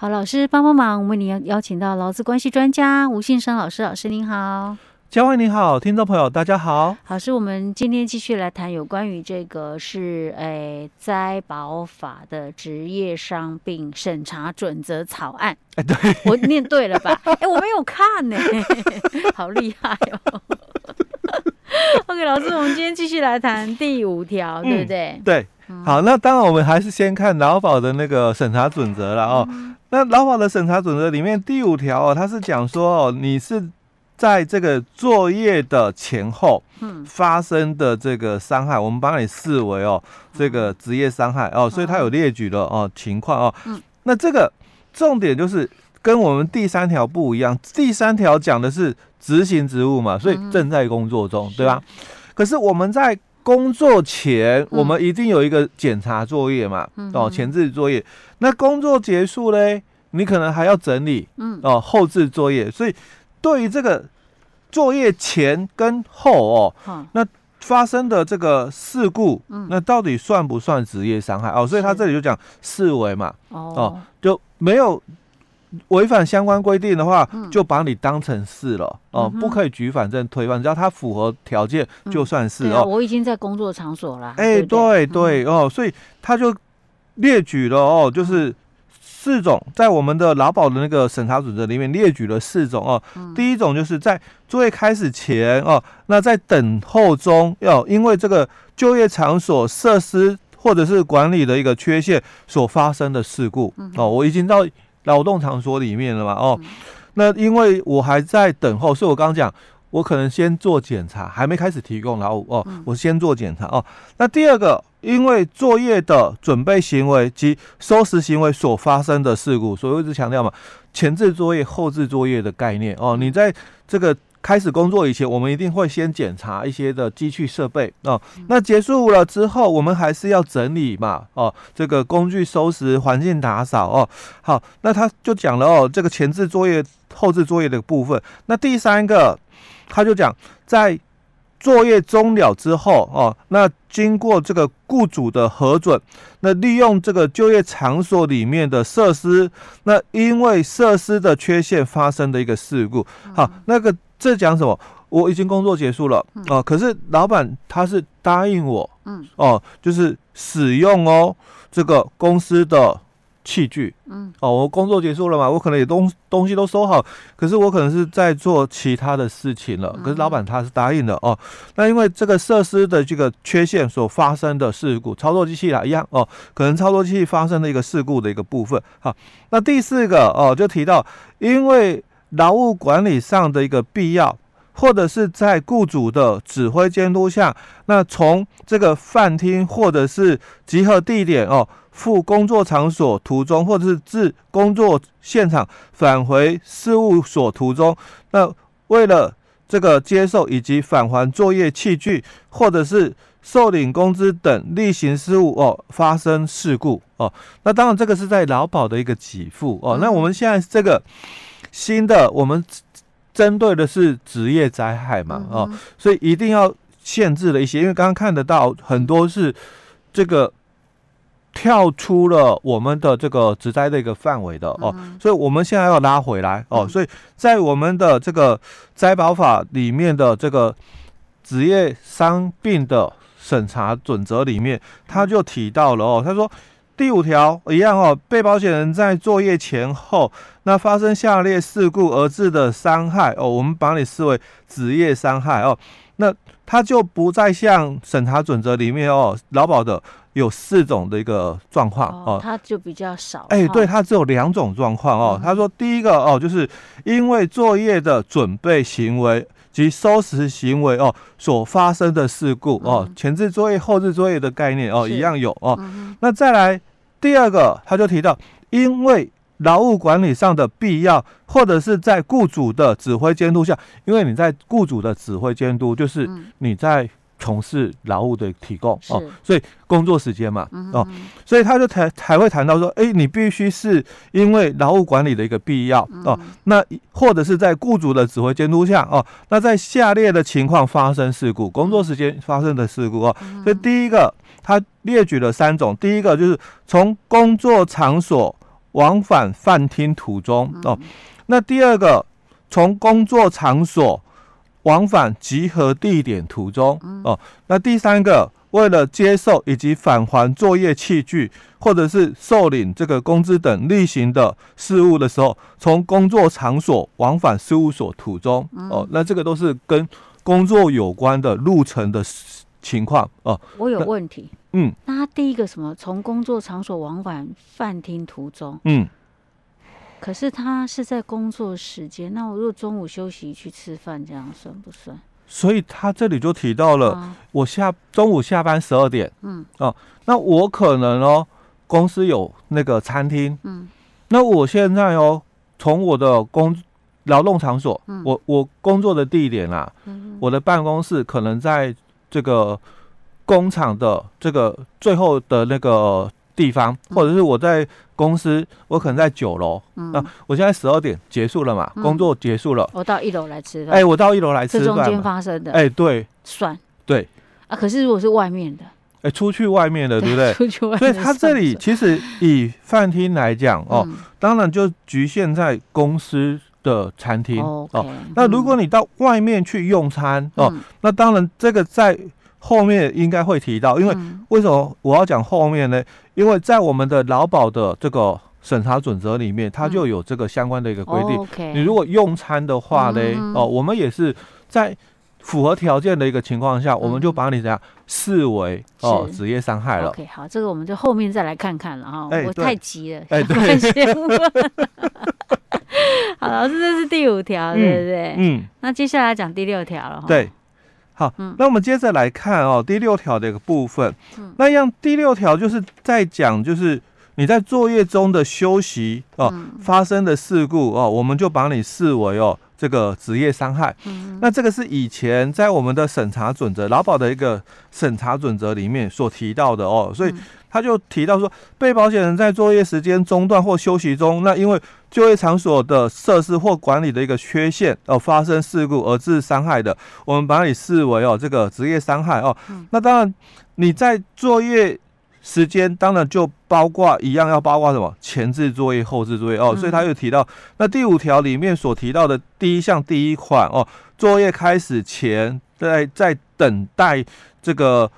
好，老师帮帮忙，我们为您邀请到劳资关系专家吴信生老师，老师您好。嘉惠你好，听众朋友大家好。老师，我们今天继续来谈有关于这个是诶灾保法的职业伤病审查准则草案。哎，对，我念对了吧？哎，我没有看呢，好厉害哦。OK，老师，我们今天继续来谈第五条，对不对？嗯、对，好，那当然我们还是先看劳保的那个审查准则了哦。嗯、那劳保的审查准则里面第五条哦，它是讲说哦，你是。在这个作业的前后，发生的这个伤害，我们把你视为哦，这个职业伤害哦，所以它有列举了哦情况哦。那这个重点就是跟我们第三条不一样，第三条讲的是执行职务嘛，所以正在工作中，对吧？可是我们在工作前，我们一定有一个检查作业嘛，哦，前置作业。那工作结束嘞，你可能还要整理，嗯。哦，后置作业，所以。对于这个作业前跟后哦，嗯、那发生的这个事故，嗯、那到底算不算职业伤害？哦？所以他这里就讲视为嘛，哦，哦，就没有违反相关规定的话，嗯、就把你当成是了哦，嗯、不可以举反证推翻，只要他符合条件就算是、嗯、哦。我已经在工作场所了，哎，对对，哦，所以他就列举了哦，就是。嗯四种在我们的劳保的那个审查准则里面列举了四种哦。嗯、第一种就是在作业开始前哦，那在等候中要因为这个就业场所设施或者是管理的一个缺陷所发生的事故、嗯、哦，我已经到劳动场所里面了嘛哦，嗯、那因为我还在等候，所以我刚刚讲。我可能先做检查，还没开始提供劳务哦。我先做检查哦。那第二个，因为作业的准备行为及收拾行为所发生的事故，所以我一直强调嘛，前置作业、后置作业的概念哦。你在这个开始工作以前，我们一定会先检查一些的机器设备哦。那结束了之后，我们还是要整理嘛哦。这个工具收拾、环境打扫哦。好，那他就讲了哦，这个前置作业、后置作业的部分。那第三个。他就讲，在作业终了之后哦，那经过这个雇主的核准，那利用这个就业场所里面的设施，那因为设施的缺陷发生的一个事故，好，那个这讲什么？我已经工作结束了哦，可是老板他是答应我，嗯，哦，就是使用哦这个公司的。器具，嗯，哦，我工作结束了嘛，我可能也东东西都收好，可是我可能是在做其他的事情了，可是老板他是答应的哦。那因为这个设施的这个缺陷所发生的事故，操作机器啦一样哦，可能操作机器发生的一个事故的一个部分。好，那第四个哦，就提到因为劳务管理上的一个必要，或者是在雇主的指挥监督下，那从这个饭厅或者是集合地点哦。赴工作场所途中，或者是自工作现场返回事务所途中，那为了这个接受以及返还作业器具，或者是受领工资等例行事务哦，发生事故哦，那当然这个是在劳保的一个给付哦。那我们现在这个新的，我们针对的是职业灾害嘛哦，所以一定要限制了一些，因为刚刚看得到很多是这个。跳出了我们的这个职灾的一个范围的哦，所以我们现在要拉回来哦，所以在我们的这个灾保法里面的这个职业伤病的审查准则里面，他就提到了哦，他说第五条一样哦，被保险人在作业前后那发生下列事故而致的伤害哦，我们把你视为职业伤害哦，那他就不再像审查准则里面哦，劳保的。有四种的一个状况哦，它就比较少。哎，对，它只有两种状况哦。他说，第一个哦，就是因为作业的准备行为及收拾行为哦所发生的事故哦，前置作业、后置作业的概念哦一样有哦。那再来第二个，他就提到，因为劳务管理上的必要，或者是在雇主的指挥监督下，因为你在雇主的指挥监督，就是你在。从事劳务的提供是。哦，所以工作时间嘛，哦，所以他就才才会谈到说，哎，你必须是因为劳务管理的一个必要、嗯、哦，那或者是在雇主的指挥监督下哦，那在下列的情况发生事故，工作时间发生的事故哦，所以第一个他列举了三种，第一个就是从工作场所往返饭厅途中哦。那第二个，从工作场所往返集合地点途中哦。那第三个，为了接受以及返还作业器具，或者是受领这个工资等例行的事务的时候，从工作场所往返事务所途中哦。那这个都是跟工作有关的路程的情况哦。我有问题。嗯，那他第一个什么？从工作场所往返饭厅途中。嗯，可是他是在工作时间，那我如果中午休息去吃饭，这样算不算？所以他这里就提到了，啊、我下中午下班十二点，嗯，哦，那我可能哦，公司有那个餐厅，嗯，那我现在哦，从我的工劳动场所，嗯、我我工作的地点啊，嗯、我的办公室可能在这个。工厂的这个最后的那个地方，或者是我在公司，我可能在九楼。嗯，那我现在十二点结束了嘛，工作结束了，我到一楼来吃饭。哎，我到一楼来吃饭。这中间发生的，哎，对，算对啊。可是如果是外面的，哎，出去外面的，对不对？出去外面。所以他这里其实以饭厅来讲哦，当然就局限在公司的餐厅哦。那如果你到外面去用餐哦，那当然这个在。后面应该会提到，因为为什么我要讲后面呢？因为在我们的劳保的这个审查准则里面，它就有这个相关的一个规定。嗯、你如果用餐的话呢，嗯、哦，我们也是在符合条件的一个情况下，嗯、我们就把你怎样视为哦职业伤害了。OK，好，这个我们就后面再来看看了哈。欸、我太急了，哎，对。好，老师，这是第五条，对不对？嗯。那接下来讲第六条了哈。对。好，那我们接着来看哦，第六条的一个部分。那样第六条就是在讲，就是你在作业中的休息哦，发生的事故哦，我们就把你视为哦这个职业伤害。那这个是以前在我们的审查准则，劳保的一个审查准则里面所提到的哦，所以。他就提到说，被保险人在作业时间中断或休息中，那因为就业场所的设施或管理的一个缺陷而发生事故而致伤害的，我们把你视为哦这个职业伤害哦。那当然你在作业时间，当然就包括一样要包括什么前置作业、后置作业哦。所以他又提到，那第五条里面所提到的第一项第一款哦，作业开始前在在等待这个。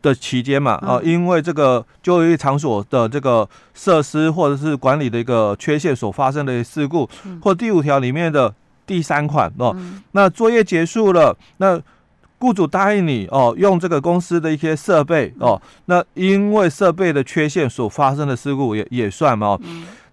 的期间嘛，啊，因为这个就业场所的这个设施或者是管理的一个缺陷所发生的事故，或第五条里面的第三款哦，那作业结束了，那雇主答应你哦，用这个公司的一些设备哦，那因为设备的缺陷所发生的事故也也算嘛，哦，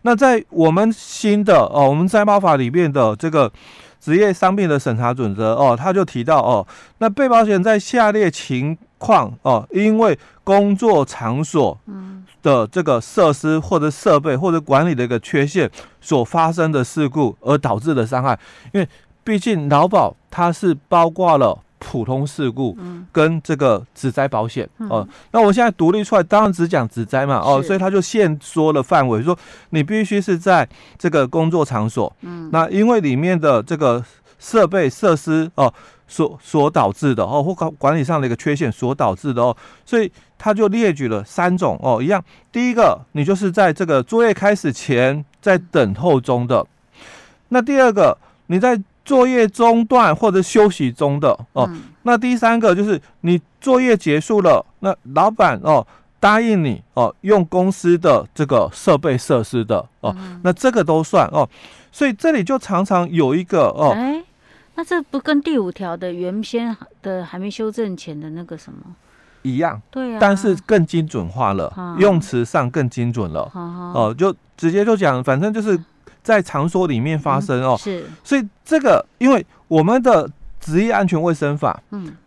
那在我们新的哦，我们灾保法里面的这个。职业伤病的审查准则哦，他就提到哦，那被保险人在下列情况哦，因为工作场所的这个设施或者设备或者管理的一个缺陷所发生的事故而导致的伤害，因为毕竟劳保它是包括了。普通事故跟这个职灾保险哦，那我现在独立出来，当然只讲职灾嘛哦，所以他就限缩了范围，说你必须是在这个工作场所，嗯，那因为里面的这个设备设施哦所所导致的哦，或管管理上的一个缺陷所导致的哦，所以他就列举了三种哦，一样，第一个你就是在这个作业开始前在等候中的，那第二个你在。作业中断或者休息中的哦，嗯、那第三个就是你作业结束了，那老板哦答应你哦用公司的这个设备设施的哦，嗯、那这个都算哦，所以这里就常常有一个哦，哎，那这不跟第五条的原先的还没修正前的那个什么一样？对啊，但是更精准化了，啊、用词上更精准了，啊、哦，就直接就讲，反正就是。在场所里面发生哦，是，所以这个，因为我们的职业安全卫生法，嗯，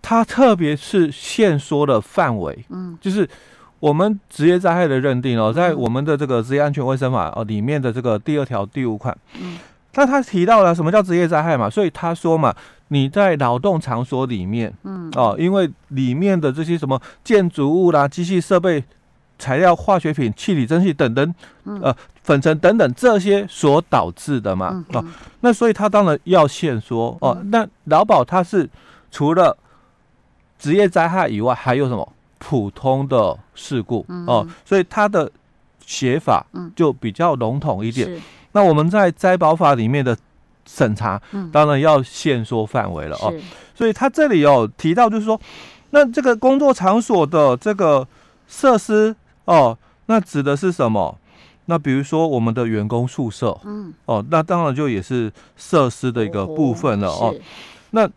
它特别是限缩的范围，嗯，就是我们职业灾害的认定哦，在我们的这个职业安全卫生法哦里面的这个第二条第五款，嗯，那他提到了什么叫职业灾害嘛，所以他说嘛，你在劳动场所里面，嗯，哦，因为里面的这些什么建筑物啦、机器设备。材料、化学品、气体、蒸汽等等，呃，粉尘等等这些所导致的嘛，哦，那所以他当然要限缩哦。那劳保它是除了职业灾害以外，还有什么普通的事故哦？所以它的写法就比较笼统一点。那我们在灾保法里面的审查，嗯当然要限缩范围了哦。是所以他这里有提到，就是说，那这个工作场所的这个设施哦，那指的是什么？那比如说我们的员工宿舍，嗯，哦，那当然就也是设施的一个部分了哦。那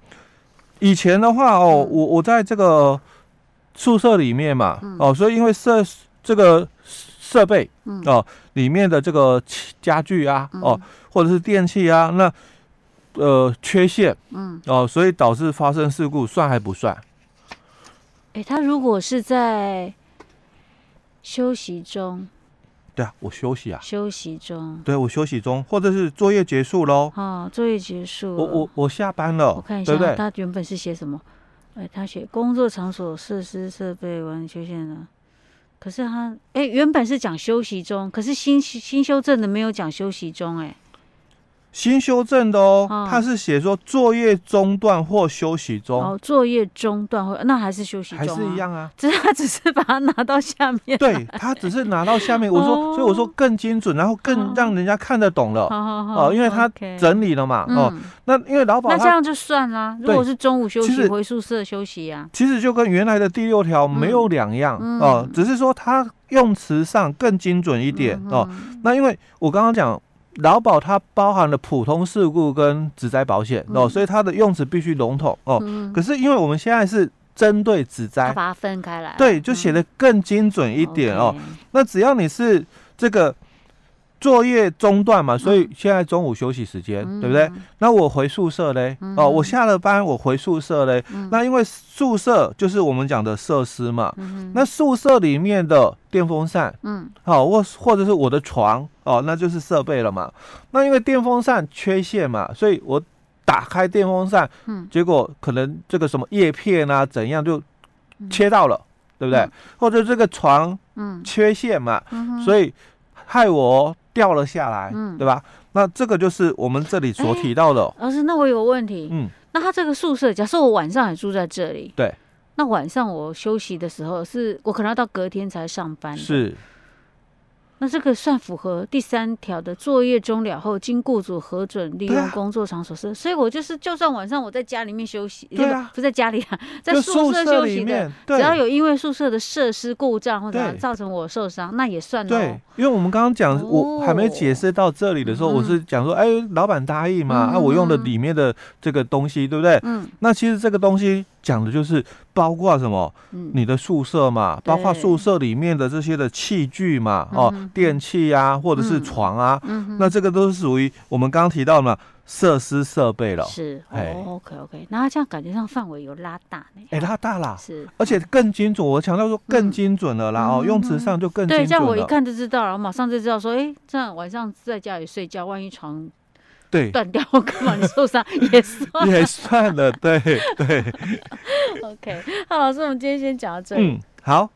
以前的话哦，我我在这个宿舍里面嘛，哦，所以因为设这个设备哦，里面的这个家具啊，哦，或者是电器啊，那呃缺陷，嗯，哦，所以导致发生事故，算还不算？哎，他如果是在休息中，对啊，我休息啊，休息中，对我休息中，或者是作业结束喽，哦，作业结束，我我我下班了，我看一下，他原本是写什么？哎，他写工作场所设施设备完全缺陷了。可是他哎，原本是讲休息中，可是新新修正的没有讲休息中，哎。新修正的哦，哦他是写说作业中断或休息中。哦，作业中断或那还是休息中，啊，还是一样啊。只是他只是把它拿到下面。对他只是拿到下面，我说，哦，所以我说更精准，然后更让人家看得懂了。哦，哦，因为他整理了嘛。嗯，哦，那因为老板那这样就算啦。如果是中午休息，回宿舍休息呀，啊。其实就跟原来的第六条没有两样，嗯，哦，只是说他用词上更精准一点，嗯，哦。那因为我刚刚讲。劳保它包含了普通事故跟职灾保险、嗯、哦，所以它的用词必须笼统哦。嗯、可是因为我们现在是针对职灾，把它分开来，对，就写的更精准一点、嗯、哦。那只要你是这个。作业中断嘛，所以现在中午休息时间，嗯、对不对？那我回宿舍嘞，嗯、哦，我下了班我回宿舍嘞。嗯、那因为宿舍就是我们讲的设施嘛，嗯、那宿舍里面的电风扇，嗯，好、哦，或或者是我的床，哦，那就是设备了嘛。那因为电风扇缺陷嘛，所以我打开电风扇，嗯，结果可能这个什么叶片啊怎样就切到了，嗯、对不对？嗯、或者这个床，嗯，缺陷嘛，嗯、所以害我。掉了下来，嗯，对吧？那这个就是我们这里所提到的。老师，那我有个问题，嗯，那他这个宿舍，假设我晚上也住在这里，对，那晚上我休息的时候，是我可能要到隔天才上班，是。那这个算符合第三条的作业终了后，经雇主核准利用工作场所是，所以我就是就算晚上我在家里面休息，对啊，不在家里啊，在宿舍休息的，只要有因为宿舍的设施故障或者造成我受伤，那也算对。因为我们刚刚讲，我还没解释到这里的时候，我是讲说，哎，老板答应嘛，啊我用的里面的这个东西，对不对？嗯，那其实这个东西。讲的就是包括什么？你的宿舍嘛，包括宿舍里面的这些的器具嘛，哦，电器啊，或者是床啊，那这个都是属于我们刚刚提到的嘛，设施设备了。是，哎，OK OK，那他这样感觉上范围有拉大呢？哎，拉大了，是，而且更精准。我强调说更精准了啦，哦，用词上就更精准了。对，这样我一看就知道了，我马上就知道说，哎，这样晚上在家里睡觉，万一床。对，断掉干嘛？你受伤 也算，也算了，对对。OK，好，老师，我们今天先讲到这里。嗯，好。